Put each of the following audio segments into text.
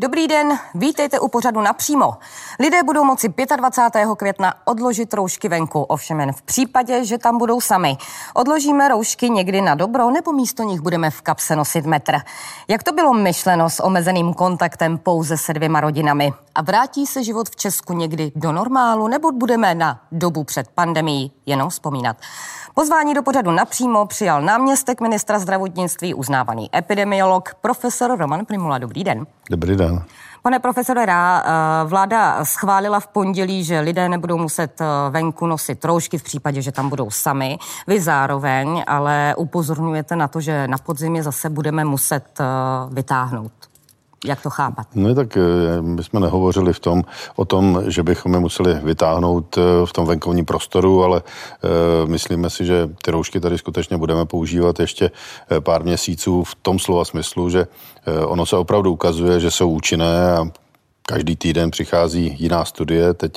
Dobrý den, vítejte u pořadu napřímo. Lidé budou moci 25. května odložit roušky venku, ovšem jen v případě, že tam budou sami. Odložíme roušky někdy na dobro, nebo místo nich budeme v kapse nosit metr. Jak to bylo myšleno s omezeným kontaktem pouze se dvěma rodinami? A vrátí se život v Česku někdy do normálu, nebo budeme na dobu před pandemií jenom vzpomínat? Pozvání do pořadu napřímo přijal náměstek ministra zdravotnictví, uznávaný epidemiolog, profesor Roman Primula. Dobrý den. Dobrý den. Pane profesore Rá, eh, vláda schválila v pondělí, že lidé nebudou muset eh, venku nosit roušky v případě, že tam budou sami. Vy zároveň ale upozorňujete na to, že na podzimě zase budeme muset eh, vytáhnout. Jak to chápat? No tak eh, my jsme nehovořili v tom, o tom, že bychom je museli vytáhnout eh, v tom venkovním prostoru, ale uh, myslíme si, že ty roušky tady skutečně budeme používat ještě pár měsíců v tom slova smyslu, že ono se opravdu ukazuje, že jsou účinné a Každý týden přichází jiná studie. Teď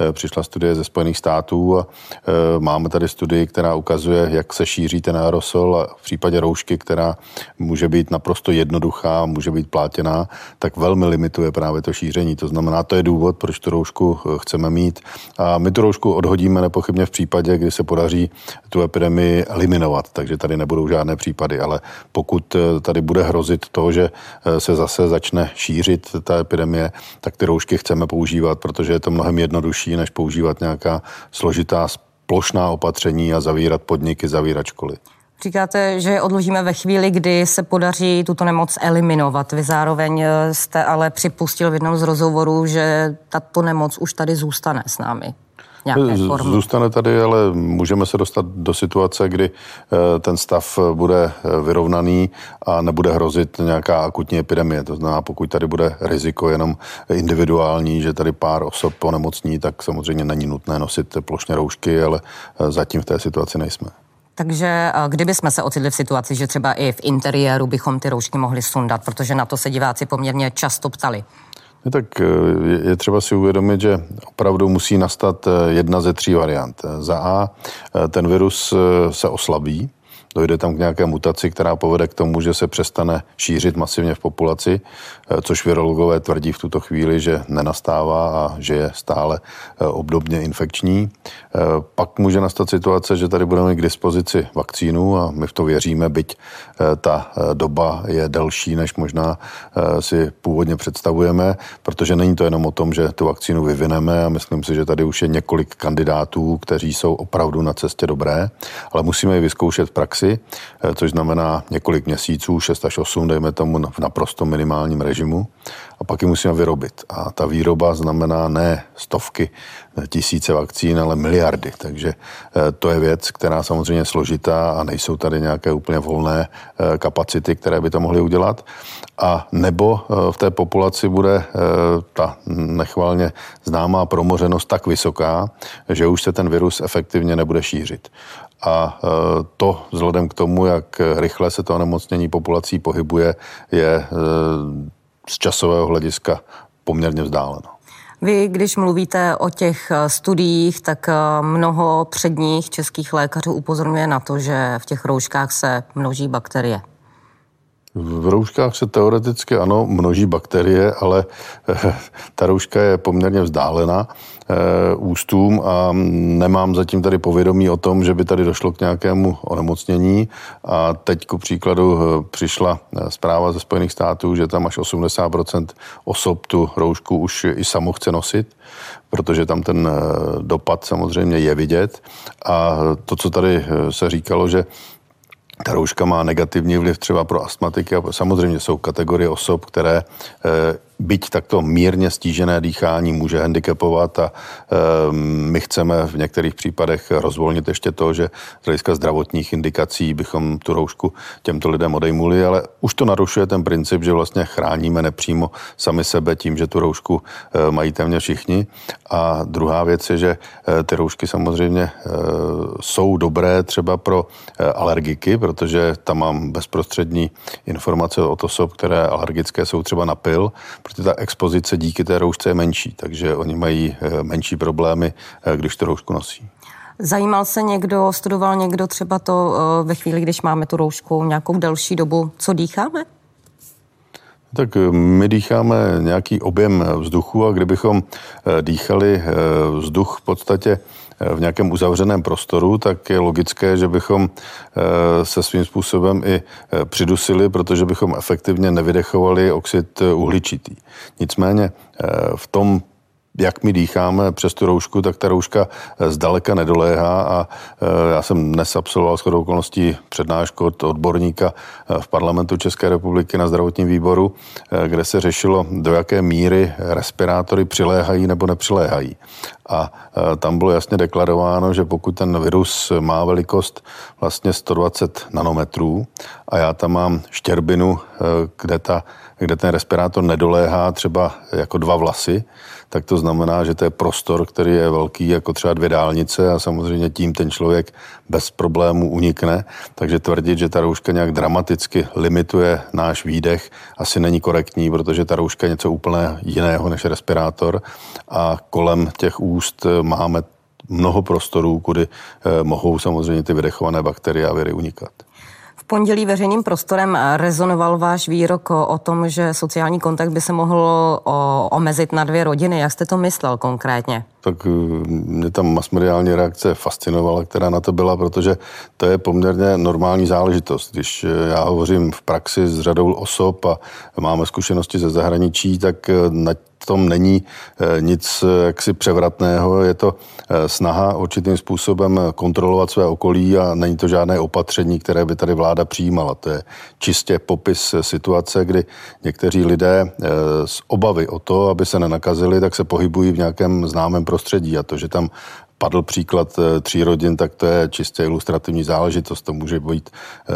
eh, přišla studie ze Spojených států a eh, máme tady studii, která ukazuje, jak se šíří ten aerosol a v případě roušky, která může být naprosto jednoduchá, může být plátěná, tak velmi limituje právě to šíření. To znamená, to je důvod, proč tu roušku eh, chceme mít. A my tu roušku odhodíme nepochybně v případě, kdy se podaří tu epidemii eliminovat. Takže tady nebudou žádné případy, ale pokud tady bude hrozit to, že se zase začne šířit ta epidemie, tak ty roušky chceme používat, protože je to mnohem jednodušší, než používat nějaká složitá plošná opatření a zavírat podniky, zavírat školy. Říkáte, že odložíme ve chvíli, kdy se podaří tuto nemoc eliminovat. Vy zároveň eh, jste ale připustil v jednom z rozhovorů, že tato nemoc už tady zůstane s námi nějaké formy. Zůstane tady, ale můžeme se dostat do situace, kdy eh, ten stav bude eh, vyrovnaný a nebude hrozit nějaká akutní epidemie. To znamená, pokud tady bude riziko jenom individuální, že tady pár osob onemocní, tak samozřejmě není nutné nosit plošně roušky, ale eh, zatím v té situaci nejsme. Takže kdyby jsme se ocitli v situaci, že třeba i v interiéru bychom ty roušky mohli sundat, protože na to se diváci poměrně často ptali. No tak eh, je třeba si uvědomit, že opravdu musí nastat eh, jedna ze tří variant. Za A, eh, ten virus se oslabí, dojde tam k nějaké mutaci, která povede k tomu, že se přestane šířit masivně v populaci, eh, což virologové tvrdí v tuto chvíli, že nenastává a že je stále eh, obdobně infekční. Eh, pak může nastat situace, že tady budeme k dispozici vakcínu a my v to věříme, byť ta doba je delší, než možná si původně představujeme, protože není to jenom o tom, že tu vakcínu vyvineme a myslím si, že tady už je několik kandidátů, kteří jsou opravdu na cestě dobré, ale musíme ji vyzkoušet v praxi praxi, eh, což znamená několik měsíců, 6 až 8, dejme tomu v naprosto minimálním režimu, a pak ji musíme vyrobit. A ta výroba znamená ne stovky, eh, tisíce vakcín, ale miliardy. Takže eh, to je věc, která samozřejmě je složitá a nejsou tady nějaké úplně volné kapacity, které by to mohly udělat. A nebo v té populaci bude ta nechvalně známá promořenost tak vysoká, že už se ten virus efektivně nebude šířit a e, to vzhledem k tomu, jak rychle se to onemocnění populací pohybuje, je e, z časového hlediska poměrně vzdáleno. Vy, když mluvíte o těch e, studiích, tak mnoho předních českých lékařů upozorňuje na to, že v těch rouškách se množí bakterie. V rouškách se teoreticky ano množí bakterie, ale ta rouška je poměrně vzdálená Eh, ústům a nemám zatím tady povědomí o tom, že by tady došlo k nějakému onemocnění. A teď ku příkladu eh, přišla eh, zpráva ze Spojených států, že tam až 80% osob tu roušku už i samo chce nosit, protože tam ten dopad samozřejmě je vidět. A to, co tady se říkalo, že ta rouška má negativní vliv třeba pro astmatiky a samozřejmě jsou kategorie osob, které byť takto mírně stížené dýchání může handicapovat a e, my chceme v některých případech rozvolnit ještě to, že z hlediska zdravotních indikací bychom tu roušku těmto lidem odejmuli, ale už to narušuje ten princip, že vlastně chráníme nepřímo sami sebe tím, že tu roušku e, mají téměř všichni. A druhá věc je, že e, ty roušky samozřejmě jsou dobré třeba pro alergiky, protože tam mám bezprostřední informace od osob, které alergické jsou třeba na pil, protože ta expozice díky té roušce je menší, takže oni mají eh, menší problémy, eh, když tu roušku nosí. Zajímal se někdo, studoval někdo třeba to eh, ve chvíli, když máme tu roušku nějakou delší dobu, co dýcháme? Tak eh, my dýcháme nějaký objem vzduchu a kdybychom eh, dýchali eh, vzduch v podstatě v nějakém uzavřeném prostoru, tak je logické, že bychom se svým způsobem i přidusili, protože bychom efektivně nevydechovali oxid uhličitý. Nicméně v tom jak my dýcháme přes tu roušku, tak ta rouška eh, zdaleka nedoléhá a eh, já jsem dnes absolvoval shodou okolností přednášku od odborníka eh, v parlamentu České republiky na zdravotním výboru, kde se řešilo, do jaké míry respirátory přiléhají nebo nepřiléhají. A tam bylo jasně deklarováno, že pokud ten virus má velikost vlastně 120 nanometrů a já tam mám štěrbinu, kde, ta, kde ten respirátor nedoléhá třeba jako dva vlasy, tak to znamená, že to je prostor, který je velký jako třeba dvě dálnice a samozřejmě tím ten člověk bez problémů unikne. Takže tvrdit, že ta rouška nějak dramaticky limituje náš výdech, asi není korektní, protože ta rouška je něco úplně jiného než respirátor a kolem těch úst máme mnoho prostorů, kudy eh, mohou samozřejmě ty vydechované bakterie a viry unikat. V pondělí veřejným prostorem rezonoval váš výrok o tom, že sociální kontakt by se mohl omezit na dvě rodiny. Jak jste to myslel konkrétně? Tak eh, mě tam masmediální reakce fascinovala, která na to byla, protože to je poměrně normální záležitost. Když eh, já hovořím v praxi s řadou osob a máme zkušenosti ze zahraničí, tak eh, na tom není eh, nic eh, jaksi převratného, je to eh, snaha určitým způsobem kontrolovat své okolí a není to žádné opatření, které by tady vláda přijímala. To je čistě popis situace, kdy někteří lidé z obavy o to, aby se nenakazili, tak se pohybují v nějakém známém prostředí a to, že tam padl příklad tří rodin, tak to je čistě ilustrativní záležitost. To může být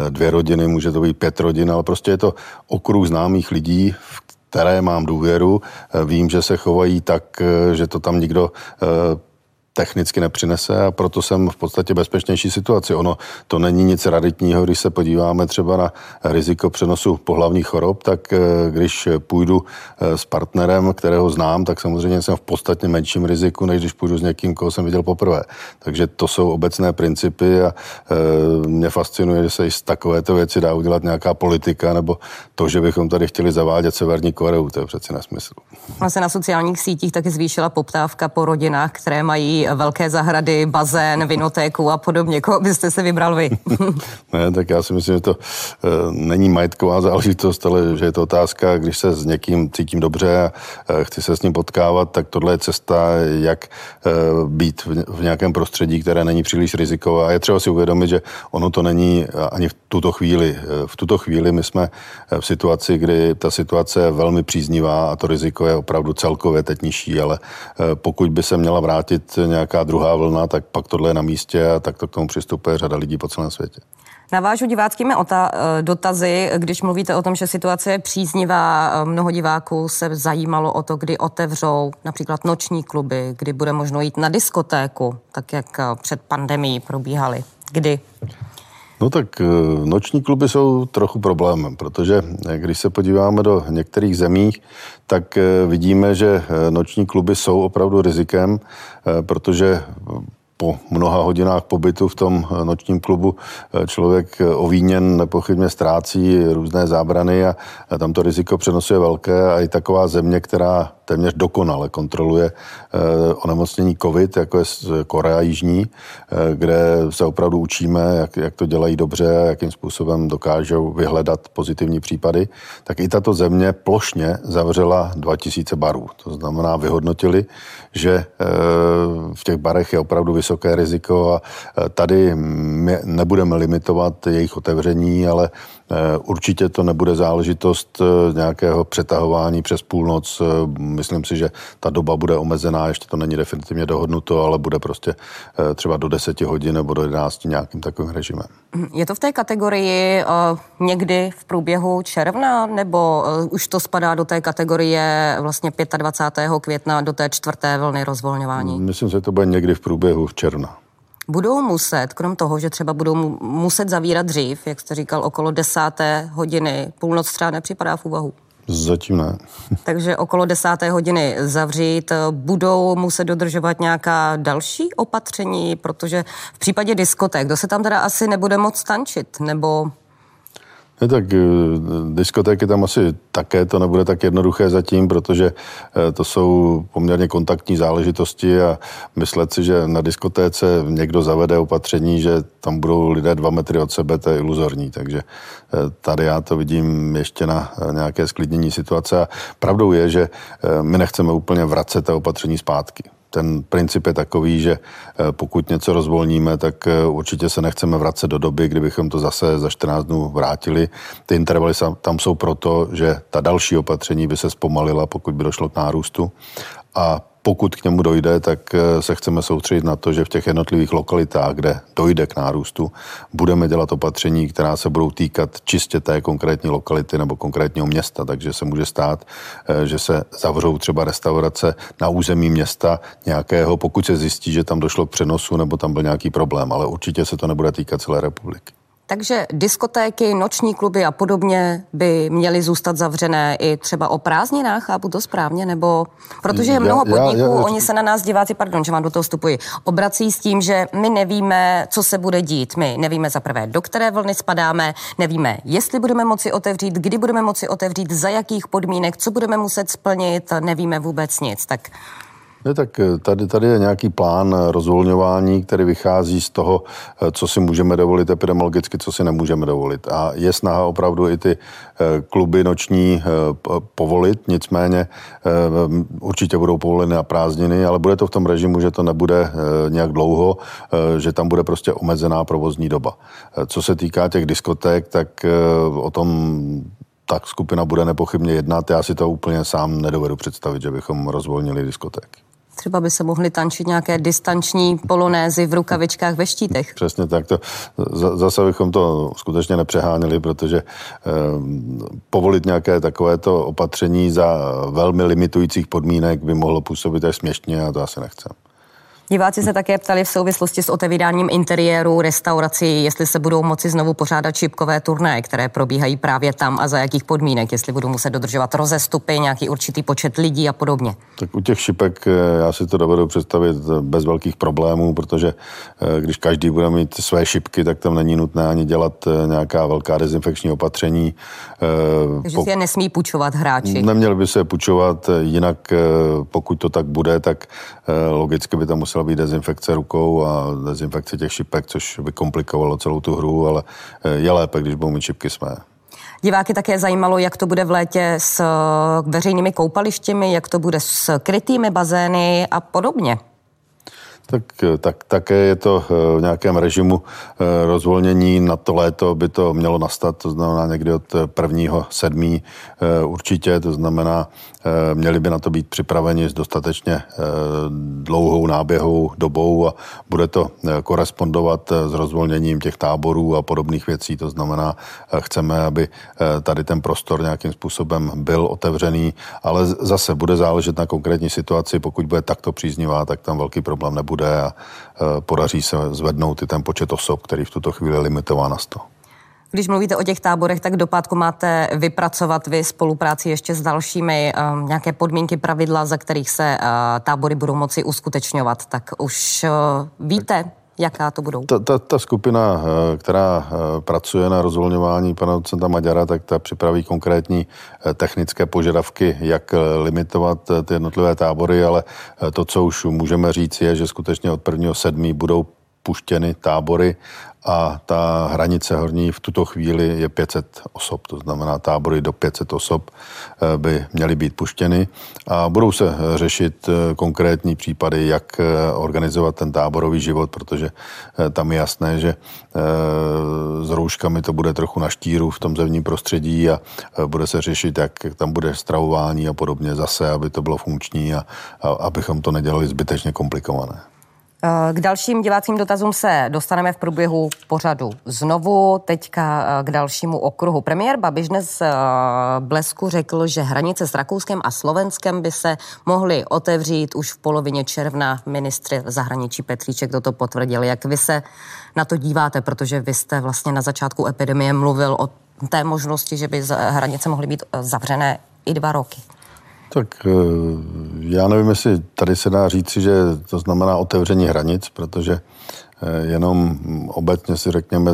dvě rodiny, může to být pět rodin, ale prostě je to okruh známých lidí, v které mám důvěru. Eh, vím, že se chovají tak, eh, že to tam nikdo eh, technicky nepřinese a proto jsem v podstatě bezpečnější situaci. Ono to není nic raditního, když se podíváme třeba na riziko přenosu pohlavních chorob, tak eh, když půjdu eh, s partnerem, kterého znám, tak samozřejmě jsem v podstatně menším riziku, než když půjdu s někým, koho jsem viděl poprvé. Takže to jsou obecné principy a e, mě fascinuje, že se i z takovéto věci dá udělat nějaká politika, nebo to, že bychom tady chtěli zavádět Severní Koreu, to je přeci nesmysl. Vlastně na sociálních sítích taky zvýšila poptávka po rodinách, které mají velké zahrady, bazén, vinotéku a podobně. Koho byste se vybral vy? ne, tak já si myslím, že to e, není majetková záležitost, ale že je to otázka, když se s někým cítím dobře a e, chci se s ním potkávat, tak tohle je cesta, jak e, být v, nějakém prostředí, které není příliš rizikové. A je třeba si uvědomit, že ono to není ani v tuto chvíli. V tuto chvíli my jsme v situaci, kdy ta situace je velmi příznivá a to riziko je opravdu celkově teď nižší, ale pokud by se měla vrátit druhá vlna, tak pak tohle je na místě a tak to k tomu přistupuje řada lidí po celém světě. Navážu diváckými ota- eh, dotazy, když mluvíte o tom, že situace je příznivá, eh, mnoho diváků se zajímalo o to, kdy otevřou například noční kluby, kdy bude možno jít na diskotéku, tak jak eh, před pandemí probíhaly. Kdy? No tak noční kluby jsou trochu problémem, protože když se podíváme do některých zemích, tak vidíme, že noční kluby jsou opravdu rizikem, protože po mnoha hodinách pobytu v tom nočním klubu člověk ovíněn nepochybně ztrácí různé zábrany a tam to riziko přenosu je velké a i taková země, která téměř dokonale kontroluje eh, onemocnění COVID, jako je Korea Jižní, eh, kde se opravdu učíme, jak, jak to dělají dobře jakým způsobem dokážou vyhledat pozitivní případy, tak i tato země plošně zavřela 2000 barů. To znamená, vyhodnotili, že eh, v těch barech je opravdu vysoké riziko a tady nebudeme limitovat jejich otevření, ale určitě to nebude záležitost nějakého přetahování přes půlnoc. Eh, myslím si, že ta doba bude omezená, ještě to není definitivně dohodnuto, ale bude prostě třeba do 10 hodin nebo do 11 nějakým takovým režimem. Je to v té kategorii uh, někdy v průběhu června, nebo uh, už to spadá do té kategorie vlastně 25. května do té čtvrté vlny rozvolňování? Myslím, že to bude někdy v průběhu června budou muset, krom toho, že třeba budou muset zavírat dřív, jak jste říkal, okolo desáté hodiny, půlnoc třeba nepřipadá v úvahu? Zatím ne. Takže okolo desáté hodiny zavřít, budou muset dodržovat nějaká další opatření, protože v případě diskotek, kdo se tam teda asi nebude moc tančit, nebo Ne, tak eh, diskotéky tam asi také to nebude tak jednoduché zatím, protože eh, to jsou poměrně kontaktní záležitosti a myslet si, že na diskotéce někdo zavede opatření, že tam budou lidé dva metry od sebe, to je iluzorní. Takže eh, tady já to vidím ještě na nějaké sklidnění situace. A pravdou je, že my nechceme úplně vracet ta opatření zpátky ten princip je takový, že eh, pokud něco rozvolníme, tak eh, určitě se nechceme vracet do doby, kdybychom to zase za 14 dnů vrátili. Ty intervaly tam jsou proto, že ta další opatření by se zpomalila, pokud by došlo k nárůstu. A pokud k němu dojde, tak eh, se chceme soustředit na to, že v těch jednotlivých lokalitách, kde dojde k nárůstu, budeme dělat opatření, která se budou týkat čistě té konkrétní lokality nebo konkrétního města. Takže se může stát, eh, že se zavřou třeba restaurace na území města nějakého, pokud se zjistí, že tam došlo k přenosu nebo tam byl nějaký problém. Ale určitě se to nebude týkat celé republiky. Takže diskotéky, noční kluby a podobně by měly zůstat zavřené i třeba o prázdninách, chápu to správně, nebo protože mnoho já, podniků, já, já, oni se na nás diváci, pardon, že vám do toho vstupuji, obrací s tím, že my nevíme, co se bude dít. My nevíme za prvé, do které vlny spadáme, nevíme, jestli budeme moci otevřít, kdy budeme moci otevřít, za jakých podmínek, co budeme muset splnit, nevíme vůbec nic. Tak ne, tak eh, tady, tady je nějaký plán eh, rozvolňování, který vychází z toho, eh, co si můžeme dovolit epidemiologicky, co si nemůžeme dovolit. A je snaha opravdu i ty kluby noční povolit, nicméně určitě budou povoleny na prázdniny, ale bude to v tom režimu, že to nebude nějak dlouho, že tam bude prostě omezená provozní doba. Co se týká těch diskoték, tak o tom tak skupina bude nepochybně jednat. Já si to úplně sám nedovedu představit, že bychom rozvolnili diskotéky. Třeba by se mohly tančit nějaké distanční polonézy v rukavičkách ve štítech. Přesně tak. To, zase bychom to skutečně nepřeháněli, protože eh, povolit nějaké takovéto opatření za velmi limitujících podmínek by mohlo působit až směšně a to asi nechcem. Diváci se také ptali v souvislosti s otevíráním interiéru restaurací, jestli se budou moci znovu pořádat šipkové turné, které probíhají právě tam a za jakých podmínek, jestli budou muset dodržovat rozestupy, nějaký určitý počet lidí a podobně. Tak u těch šipek eh, já si to dovedu představit eh, bez velkých problémů, protože eh, když každý bude mít své šipky, tak tam není nutné ani dělat nějaká velká dezinfekční opatření. Takže si je nesmí půjčovat hráči. Neměli by se půjčovat, jinak pokud to tak bude, tak logicky by tam musel musela být dezinfekce rukou a dezinfekce těch šipek, což by komplikovalo celou tu hru, ale eh, je lépe, když budou mít šipky své. Diváky také zajímalo, jak to bude v létě s eh, veřejnými koupalištěmi, jak to bude s krytými bazény a podobně. Tak, eh, tak také je to v nějakém režimu rozvolnění. Na to léto by to mělo nastat, to znamená někdy od prvního sedmí určitě, to znamená Eh, měli by na to být připraveni s dostatečně eh, dlouhou náběhou dobou a bude to eh, korespondovat s rozvolněním těch táborů a podobných věcí. To znamená, chceme, aby tady ten prostor nějakým způsobem byl otevřený, ale zase bude záležet na konkrétní situaci. Pokud bude takto příznivá, tak tam velký problém nebude a podaří se zvednout i ten počet osob, který v tuto chvíli je limitován na 100. Když mluvíte o těch táborech, tak do pátku máte vypracovat vy spolupráci ještě s dalšími uh, nějaké podmínky, pravidla, za kterých se uh, tábory budou moci uskutečňovat. Tak už uh, víte, jaká to budou? Ta, ta, ta skupina, která pracuje na rozvolňování pana docenta Maďara, tak ta připraví konkrétní technické požadavky, jak limitovat ty jednotlivé tábory, ale to, co už můžeme říct, je, že skutečně od 1.7. budou puštěny tábory a ta hranice horní v tuto chvíli je 500 osob, to znamená tábory do 500 osob eh, by měly být puštěny a budou se řešit eh, konkrétní případy, jak eh, organizovat ten táborový život, protože tam je jasné, že s rouškami to bude trochu na štíru v tom zemním prostředí a bude se řešit, jak tam bude stravování a podobně zase, aby to bylo funkční a, a abychom to nedělali zbytečně komplikované. Eh, k dalším diváckým dotazům se dostaneme v průběhu pořadu znovu. Teďka eh, k dalšímu okruhu. Premiér Babiš dnes eh, Blesku řekl, že hranice s Rakouskem a Slovenskem by se mohly otevřít už v polovině června. Ministři zahraničí Petříček toto potvrdil. Jak vy se na to díváte, protože vy jste vlastně na začátku epidemie mluvil o té možnosti, že by hranice mohly být zavřené i dva roky. Tak eh, já nevím, jestli tady se dá říci, že to znamená otevření hranic, protože eh, jenom obecně si řekněme,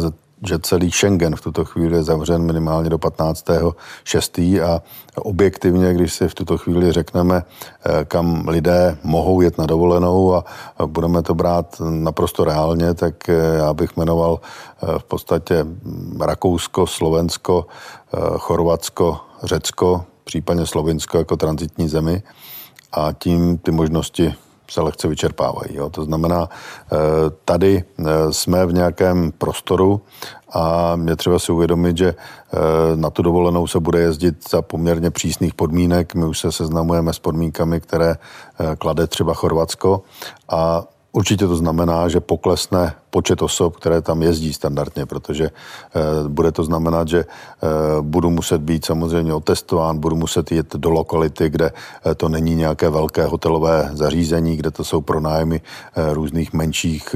že celý Schengen v tuto chvíli je zavřen minimálně do 15.6. a objektivně, když si v tuto chvíli řekneme, eh, kam lidé mohou jet na dovolenou a budeme to brát naprosto reálně, tak já bych jmenoval v podstatě Rakousko, Slovensko, Chorvatsko, Řecko, případně Slovinsko jako transitní zemi a tím ty možnosti se lehce vyčerpávají. Jo. To znamená, eh, tady eh, jsme v nějakém prostoru a je třeba si uvědomit, že eh, na tu dovolenou se bude jezdit za poměrně přísných podmínek. My už se seznamujeme s podmínkami, které klade třeba Chorvatsko a Určitě to znamená, že poklesne počet osob, které tam jezdí standardně, protože eh, bude to znamenat, že eh, budu muset být samozřejmě otestován, budu muset jít do lokality, kde eh, to není nějaké velké hotelové zařízení, kde to jsou pronájmy různých menších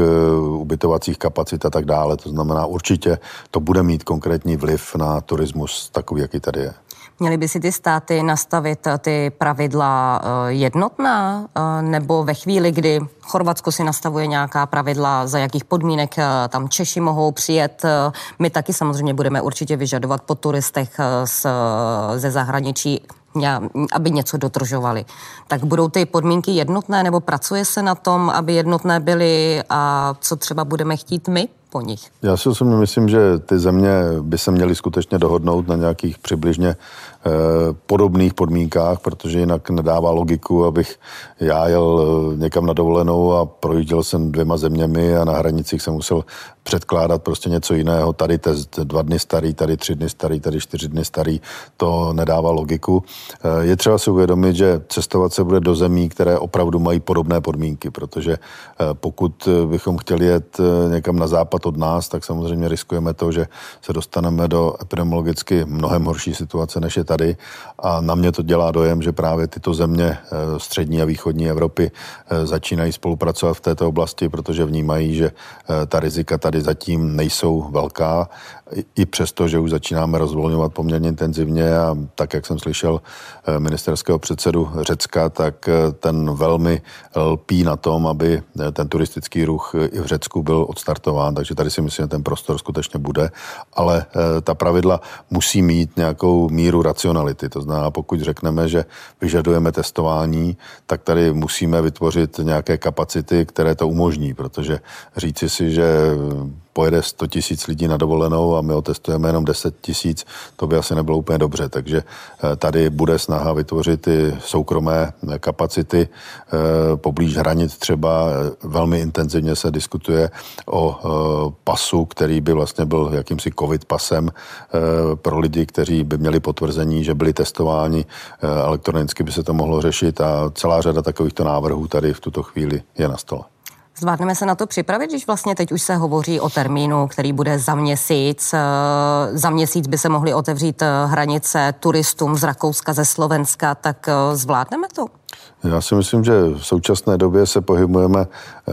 ubytovacích kapacit a tak dále. To znamená, určitě to bude mít konkrétní vliv na turismus takový, jaký tady je. Měly by si ty státy nastavit eh, ty pravidla eh, jednotná, eh, nebo ve chvíli, kdy Chorvatsko si nastavuje nějaká pravidla, za jakých podmínek tam Češi mohou přijet. My taky samozřejmě budeme určitě vyžadovat po turistech z, ze zahraničí aby něco dotržovali. Tak budou ty podmínky jednotné, nebo pracuje se na tom, aby jednotné byly a co třeba budeme chtít my po nich? Já si osobně myslím, že ty země by se měly skutečně dohodnout na nějakých přibližně eh, podobných podmínkách, protože jinak nedává logiku, abych já jel eh, někam na dovolenou a projížděl jsem dvěma zeměmi a na hranicích jsem musel předkládat prostě něco jiného. Tady test dva dny starý, tady tři dny starý, tady čtyři dny starý. To nedává logiku. Eh, je třeba si uvědomit, že cestovat se bude do zemí, které opravdu mají podobné podmínky, protože pokud bychom chtěli jet někam na západ od nás, tak samozřejmě riskujeme to, že se dostaneme do epidemiologicky mnohem horší situace, než je tady. A na mě to dělá dojem, že právě tyto země eh, střední a východní Evropy eh, začínají spolupracovat v této oblasti, protože vnímají, že eh, ta rizika tady zatím nejsou velká i přesto, že už začínáme rozvolňovat poměrně intenzivně a tak, jak jsem slyšel eh, ministerského předsedu Řecka, tak eh, ten velmi lpí na tom, aby eh, ten turistický ruch i v Řecku byl odstartován, takže tady si myslím, že ten prostor skutečně bude, ale ta pravidla musí mít nějakou míru racionality. To znamená, pokud řekneme, že vyžadujeme testování, tak tady musíme vytvořit nějaké kapacity, které to umožní, protože říci si, že pojede 100 tisíc lidí na dovolenou a my otestujeme jenom 10 tisíc, to by asi nebylo úplně dobře. Takže eh, tady bude snaha vytvořit i soukromé eh, kapacity eh, poblíž hranic třeba. Velmi intenzivně se diskutuje o pasu, který by vlastně byl jakýmsi covid pasem pro lidi, kteří by měli potvrzení, že byli testováni. Elektronicky by se to mohlo řešit a celá řada takovýchto návrhů tady v tuto chvíli je na stole. Zvládneme se na to připravit, když vlastně teď už se hovoří o termínu, který bude za měsíc. Eh, za měsíc by se mohly otevřít eh, hranice turistům z Rakouska, ze Slovenska, tak eh, zvládneme to? Já si myslím, že v současné době se pohybujeme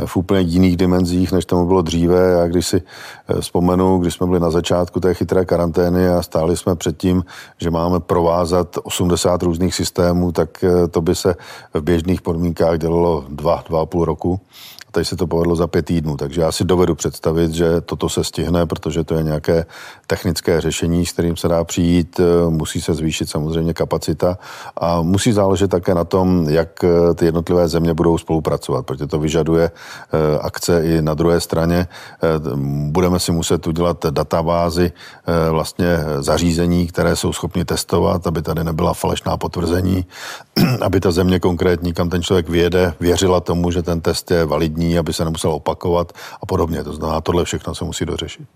v úplně jiných dimenzích, než tomu bylo dříve. Já když si vzpomenu, když jsme byli na začátku té chytré karantény a stáli jsme před tím, že máme provázat 80 různých systémů, tak to by se v běžných podmínkách dělalo dva, dva a půl roku. Tady se to povedlo za pět týdnů, takže já si dovedu představit, že toto se stihne, protože to je nějaké technické řešení, s kterým se dá přijít. Musí se zvýšit samozřejmě kapacita a musí záležet také na tom, jak ty jednotlivé země budou spolupracovat, protože to vyžaduje eh, akce i na druhé straně. Eh, budeme si muset udělat databázy eh, vlastně zařízení, které jsou schopni testovat, aby tady nebyla falešná potvrzení, aby ta země konkrétní, kam ten člověk vyjede, věřila tomu, že ten test je validní dní, aby se nemusel opakovat a podobně. To znamená, tohle všechno se musí dořešit.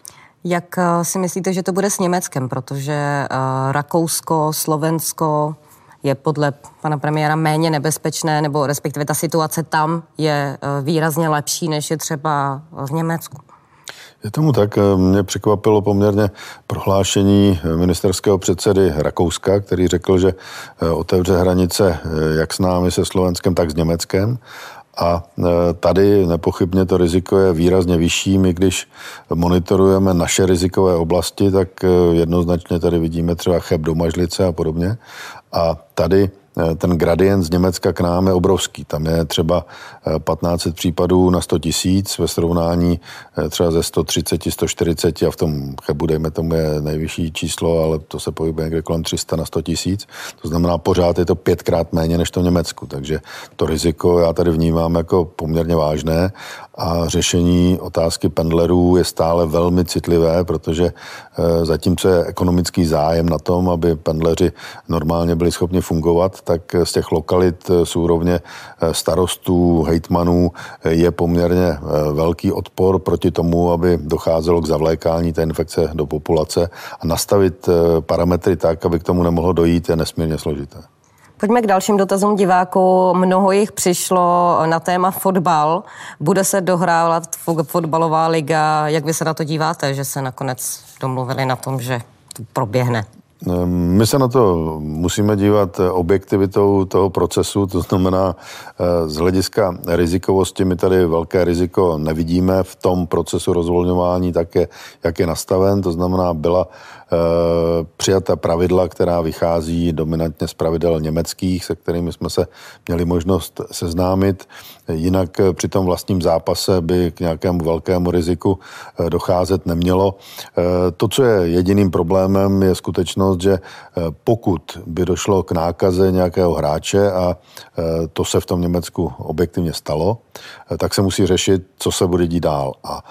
Jak eh, si myslíte, že to bude s Německem? Protože uh, Rakousko, Slovensko je podle pana premiéra méně nebezpečné, nebo respektive ta situace tam je uh, výrazně lepší, než je třeba v Německu. Je tomu tak. Mě překvapilo poměrně prohlášení ministerského předsedy Rakouska, který řekl, že otevře hranice jak s námi se Slovenskem, tak s Německem a e, tady nepochybně to riziko je výrazně vyšší. My když monitorujeme naše rizikové oblasti, tak e, jednoznačně tady vidíme třeba cheb domažlice a podobně. A tady ten gradient z Německa k nám je obrovský. Tam je třeba 1500 případů na 100 tisíc ve srovnání třeba ze 130, 140 a v tom Chebu, dejme tomu, je nejvyšší číslo, ale to se pohybuje někde kolem 300 na 100 tisíc. To znamená, pořád je to pětkrát méně než to v Německu. Takže to riziko já tady vnímám jako poměrně vážné a řešení otázky pendlerů je stále velmi citlivé, protože eh, zatímco je ekonomický zájem na tom, aby pendleři normálně byli schopni fungovat, tak z těch lokalit z úrovně eh, starostů, hejtmanů je poměrně velký odpor proti tomu, aby docházelo k zavlékání té infekce do populace a nastavit parametry tak, aby k tomu nemohlo dojít, je nesmírně složité. Pojďme k dalším dotazům diváků. Mnoho jich přišlo na téma fotbal. Bude se dohrávat fotbalová liga. Jak vy se na to díváte, že se nakonec domluvili na tom, že to proběhne? My se na to musíme dívat objektivitou toho procesu, to znamená z hlediska rizikovosti my tady velké riziko nevidíme v tom procesu rozvolňování, tak je, jak je nastaven, to znamená byla Eh, přijata pravidla, která vychází dominantně z pravidel německých, se kterými jsme se měli možnost seznámit. Jinak eh, při tom vlastním zápase by k nějakému velkému riziku eh, docházet nemělo. To, co je jediným problémem, je skutečnost, že pokud by došlo k nákaze nějakého hráče a to se v tom Německu objektivně stalo, tak se musí řešit, co se bude dít dál. A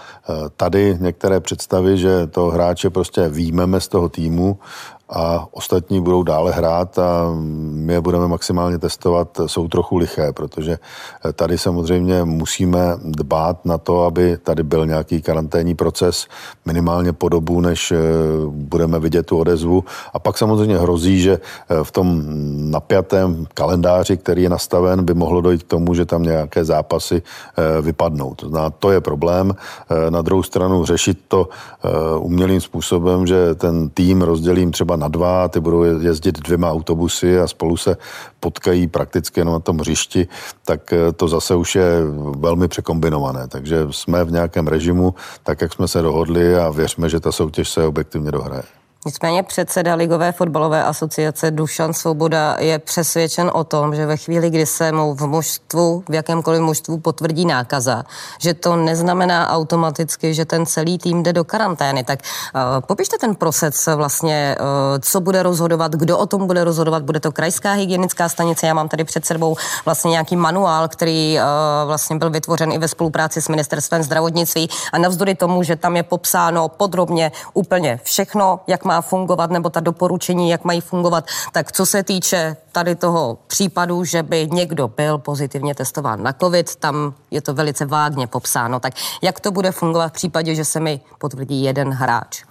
tady některé představy, že to hráče prostě výjmeme z toho týmu a ostatní budou dále hrát a my je budeme maximálně testovat, jsou trochu liché, protože tady samozřejmě musíme dbát na to, aby tady byl nějaký karanténní proces minimálně po dobu, než eh, budeme vidět tu odezvu. A pak samozřejmě hrozí, že eh, v tom napjatém kalendáři, který je nastaven, by mohlo dojít k tomu, že tam nějaké zápasy eh, vypadnou. Znamená, to je problém. Na druhou stranu řešit to umělým způsobem, že ten tým rozdělím třeba na dva, ty budou jezdit dvěma autobusy a spolu se potkají prakticky jenom na tom hřišti, tak eh, to zase už je velmi překombinované. Takže jsme v nějakém režimu, tak jak jsme se dohodli a věřme, že ta soutěž se objektivně dohraje. Nicméně předseda Ligové fotbalové asociace Dušan Svoboda je přesvědčen o tom, že ve chvíli, kdy se mu v mužstvu, v jakémkoliv mužstvu potvrdí nákaza, že to neznamená automaticky, že ten celý tým jde do karantény. Tak uh, popište ten proces vlastně, uh, co bude rozhodovat, kdo o tom bude rozhodovat, bude to krajská hygienická stanice, já mám tady před sebou vlastně nějaký manuál, který uh, vlastně byl vytvořen i ve spolupráci s ministerstvem zdravotnictví a navzdory tomu, že tam je popsáno podrobně úplně všechno, jak má fungovat, nebo ta doporučení, jak mají fungovat. Tak co se týče tady toho případu, že by někdo byl pozitivně testován na COVID, tam je to velice vágně popsáno. Tak jak to bude fungovat v případě, že se mi potvrdí jeden hráč?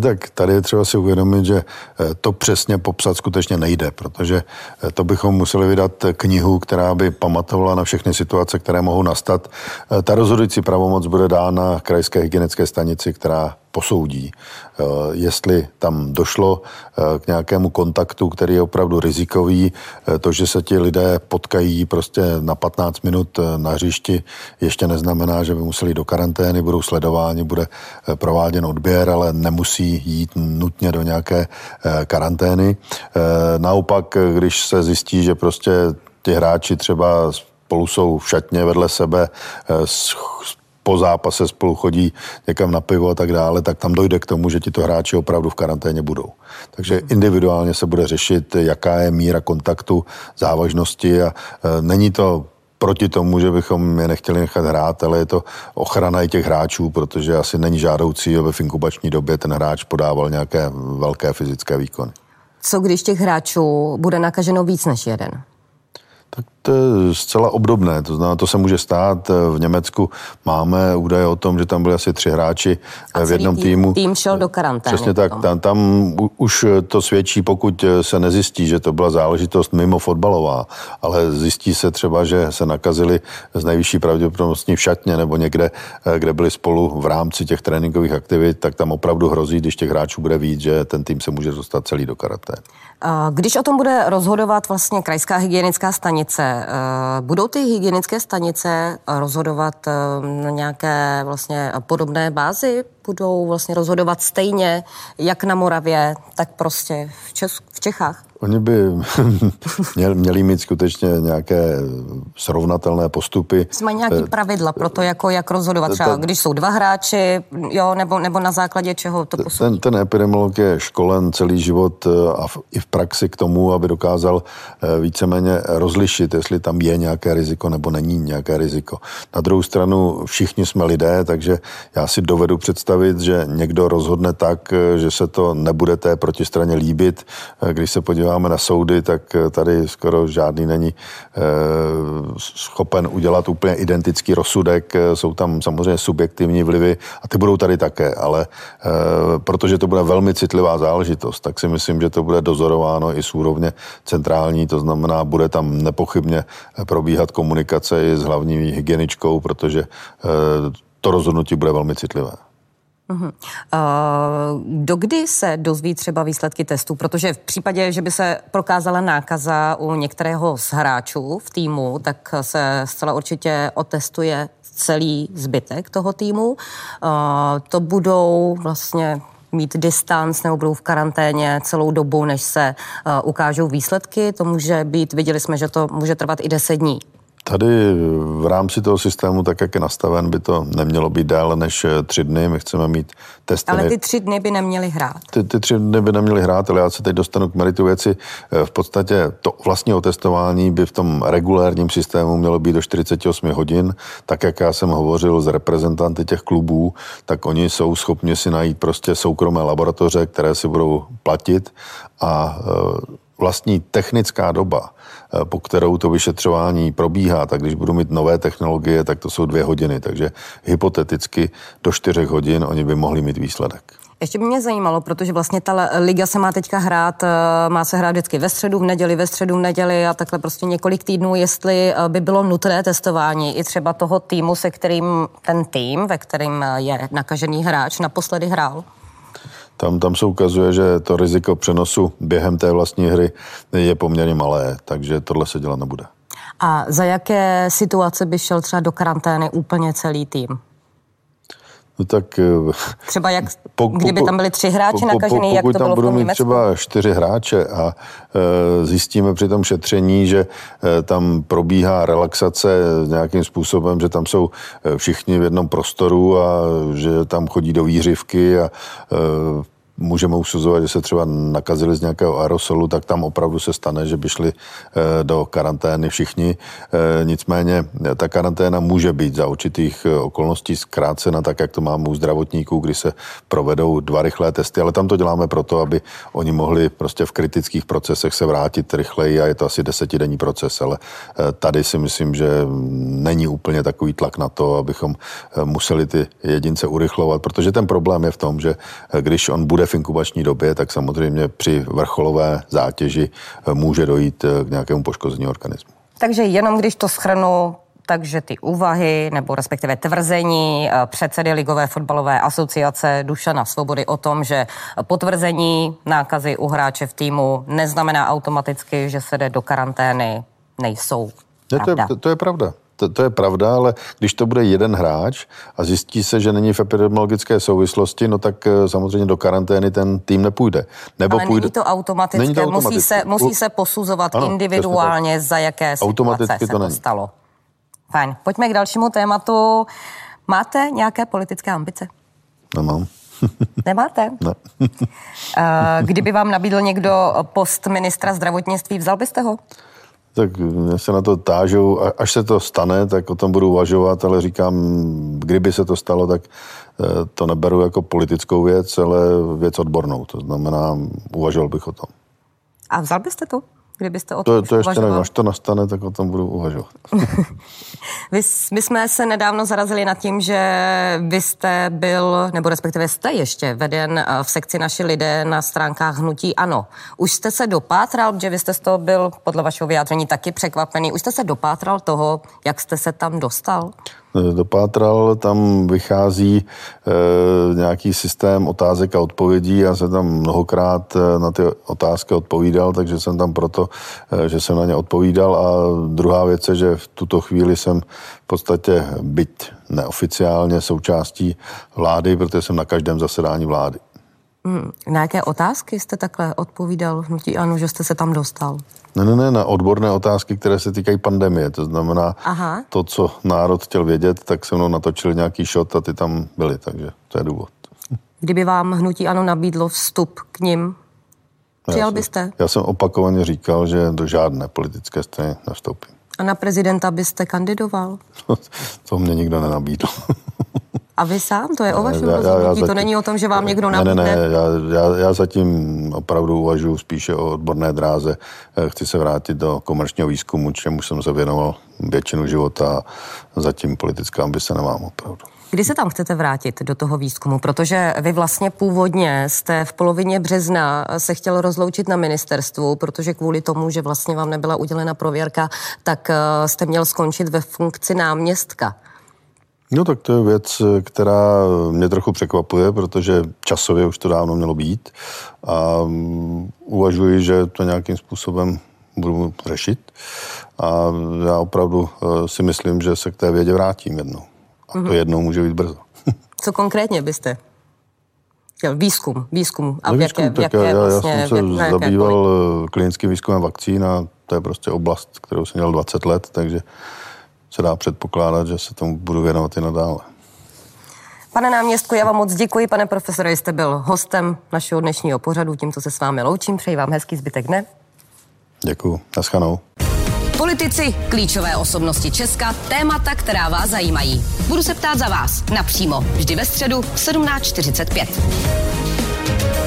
Tak tady je třeba si uvědomit, že eh, to přesně popsat skutečně nejde, protože eh, to bychom museli vydat knihu, která by pamatovala na všechny situace, které mohou nastat. Eh, ta rozhodující pravomoc bude dána krajské hygienické stanici, která posoudí, eh, jestli tam došlo eh, k nějakému kontaktu, který je opravdu rizikový. Eh, to, že se ti lidé potkají prostě na 15 minut na hřišti, ještě neznamená, že by museli do karantény, budou sledováni, bude prováděn odběr, ale nemusí jít nutně do nějaké karantény. Naopak, když se zjistí, že prostě ti hráči třeba spolu jsou v šatně vedle sebe, po zápase spolu chodí někam na pivo a tak dále, tak tam dojde k tomu, že ti to hráči opravdu v karanténě budou. Takže individuálně se bude řešit, jaká je míra kontaktu, závažnosti a e, není to proti tomu, že bychom je nechtěli nechat hrát, ale je to ochrana i těch hráčů, protože asi není žádoucí, aby v inkubační době ten hráč podával nějaké velké fyzické výkony. Co když těch hráčů bude nakaženo víc než jeden? Tak zcela obdobné, to znamená, to se může stát. V Německu máme údaje o tom, že tam byli asi tři hráči A v jednom tým, týmu. Tým šel do karantény. Přesně tak, tam, tam už to svědčí, pokud se nezjistí, že to byla záležitost mimo fotbalová, ale zjistí se třeba, že se nakazili z nejvyšší pravděpodobností v šatně nebo někde, kde byli spolu v rámci těch tréninkových aktivit, tak tam opravdu hrozí, když těch hráčů bude víc, že ten tým se může dostat celý do karantény. Když o tom bude rozhodovat vlastně krajská hygienická stanice, eh, budou ty hygienické stanice rozhodovat eh, na nějaké vlastně podobné bázi? Budou vlastně rozhodovat stejně, jak na Moravě, tak prostě v, Čes- v Čechách? Oni by měli mít skutečně nějaké srovnatelné postupy. Mají nějaké eh, pravidla pro to, jako jak rozhodovat, třeba když jsou dva hráči, jo, nebo, nebo na základě čeho to posudí? Ten, ten epidemiolog je školen celý život eh, a v, i v praxi k tomu, aby dokázal eh, víceméně rozlišit, jestli tam je nějaké riziko nebo není nějaké riziko. Na druhou stranu všichni jsme lidé, takže já si dovedu představit, že někdo rozhodne tak, že se to nebude té protistraně líbit. Když se podívá podíváme na soudy, tak eh, tady skoro žádný není eh, schopen udělat úplně identický rozsudek. Eh, jsou tam samozřejmě subjektivní vlivy a ty budou tady také, ale protože to bude velmi citlivá záležitost, tak si myslím, že to bude dozorováno i z úrovně centrální, to znamená, bude tam nepochybně probíhat komunikace i s hlavní hygieničkou, protože to rozhodnutí bude velmi citlivé. Uh-huh. Dokdy se dozví třeba výsledky testů? Protože v případě, že by se prokázala nákaza u některého z hráčů v týmu, tak se zcela určitě otestuje celý zbytek toho týmu. Uh, to budou vlastně mít distanc nebo budou v karanténě celou dobu, než se uh, ukážou výsledky. To může být, viděli jsme, že to může trvat i 10 dní. Tady v rámci toho systému, tak jak je nastaven, by to nemělo být déle než eh, tři dny. My chceme mít testy. Ale ty tři dny by neměly hrát. Ty, ty tři dny by neměly hrát, ale já se teď dostanu k meritu věci. Eh, v podstatě to vlastního testování by v tom regulérním systému mělo být do 48 hodin. Tak, jak já jsem hovořil s reprezentanty těch klubů, tak oni jsou schopni si najít prostě soukromé laboratoře, které si budou platit a eh, vlastní technická doba, eh, po kterou to vyšetřování probíhá, tak když budu mít nové technologie, tak to jsou dvě hodiny, takže hypoteticky do čtyřech hodin oni by mohli mít výsledek. Ještě by mě zajímalo, protože vlastně ta liga se má teďka hrát, eh, má se hrát vždycky ve středu, v neděli, ve středu, v neděli a takhle prostě několik týdnů, jestli eh, by bylo nutné testování i třeba toho týmu, se kterým ten tým, ve kterým je nakažený hráč, naposledy hrál. Tam, tam se ukazuje, že to riziko přenosu během té vlastní hry je poměrně malé, takže tohle se dělat nebude. A za jaké situace by šel třeba do karantény úplně celý tým? No tak... Eh, třeba jak, po, kdyby tam byli tři hráči po, nakažený, jak to tam bylo budou mít třeba čtyři hráče a e, zjistíme při tom šetření, že e, tam probíhá relaxace nějakým způsobem, že tam jsou všichni v jednom prostoru a že tam chodí do výřivky a e, můžeme usuzovat, že se třeba nakazili z nějakého aerosolu, tak tam opravdu se stane, že by šli eh, do karantény všichni. Eh, nicméně ta karanténa může být za určitých eh, okolností zkrácena, tak jak to máme u zdravotníků, kdy se provedou dva rychlé testy, ale tam to děláme proto, aby oni mohli prostě v kritických procesech se vrátit rychleji a je to asi desetidenní proces, ale tady si myslím, že není úplně takový tlak na to, abychom museli ty jedince urychlovat, protože ten problém je v tom, že když on bude v inkubační době, tak samozřejmě při vrcholové zátěži eh, může dojít eh, k nějakému poškození organismu. Takže jenom když to schrnu, takže ty úvahy nebo respektive tvrzení eh, předsedy Ligové fotbalové asociace Dušana Svobody o tom, že potvrzení nákazy u hráče v týmu neznamená automaticky, že se jde do karantény, nejsou. Ne, to, je, to, to je pravda to, to je pravda, ale když to bude jeden hráč a zjistí se, že není v epidemiologické souvislosti, no tak eh, samozřejmě do karantény ten tým nepůjde. Nebo ale půjde... není to automatické, není to automatické. Musí, se, musí se posuzovat ano, individuálně, za jaké situace se to, to stalo. Fajn, pojďme k dalšímu tématu. Máte nějaké politické ambice? Nemám. Nemáte? Ne. Eh, kdyby vám nabídl někdo post ministra zdravotnictví, vzal byste ho? Tak se na to tážou, až se to stane, tak o tom budu uvažovat, ale říkám, kdyby se to stalo, tak eh, to neberu jako politickou věc, ale věc odbornou. To znamená, uvažoval bych o tom. A vzal byste to? Kdybyste o tom to, to ještě nevím, až to nastane, tak o tom budu uvažovat. vy, my jsme se nedávno zarazili nad tím, že vy jste byl, nebo respektive jste ještě veden eh, v sekci Naši lidé na stránkách Hnutí Ano. Už jste se dopátral, že vy jste z toho byl podle vašeho vyjádření taky překvapený, už jste se dopátral toho, jak jste se tam dostal? Dopátral, tam vychází e, nějaký systém otázek a odpovědí. Já jsem tam mnohokrát e, na ty otázky odpovídal, takže jsem tam proto, že jsem na ně odpovídal. A druhá věc je, že v tuto chvíli jsem v podstatě byť neoficiálně součástí vlády, protože jsem na každém zasedání vlády. Hmm. Na jaké otázky jste takhle odpovídal hnutí ano, že jste se tam dostal? Ne, ne, ne, na odborné otázky, které se týkají pandemie. To znamená, Aha. to, co národ chtěl vědět, tak se mnou natočili nějaký shot a ty tam byli, takže to je důvod. Kdyby vám hnutí ano nabídlo vstup k ním, přijal já byste? Já jsem opakovaně říkal, že do žádné politické strany nastoupím. A na prezidenta byste kandidoval? to mě nikdo nenabídl. A vy sám? To je o vašem já, rozhodnutí, já, já zatím, to není o tom, že vám někdo nabídne? Ne, ne, ne, já, já, já zatím opravdu uvažuji spíše o odborné dráze. Eh, chci se vrátit do komerčního výzkumu, čemu jsem se věnoval většinu života. Zatím politická ambice nemám opravdu. Kdy se tam chcete vrátit do toho výzkumu? Protože vy vlastně původně jste v polovině března se chtěl rozloučit na ministerstvu, protože kvůli tomu, že vlastně vám nebyla udělena prověrka, tak eh, jste měl skončit ve funkci náměstka. No tak to je věc, která mě trochu překvapuje, protože časově už to dávno mělo být a mm, uvažuji, že to nějakým způsobem budu řešit a já opravdu eh, si myslím, že se k té vědě vrátím jednou. A to mm-hmm. jednou může být brzo. Co konkrétně byste? Výzkum, výzkum. A no, výzkum, jaké, tak jaké já, vlastně, já jsem se zabýval eh, klinickým výzkumem vakcín a to je prostě oblast, kterou jsem měl 20 let, takže se dá předpokládat, že se tomu budu věnovat i nadále. Pane náměstku, já vám moc děkuji, pane profesore, jste byl hostem našeho dnešního pořadu, tímto se s vámi loučím, přeji vám hezký zbytek dne. Děkuji, naschanou. Politici, klíčové osobnosti Česka, témata, která vás zajímají. Budu se ptát za vás napřímo, vždy ve středu v 17.45.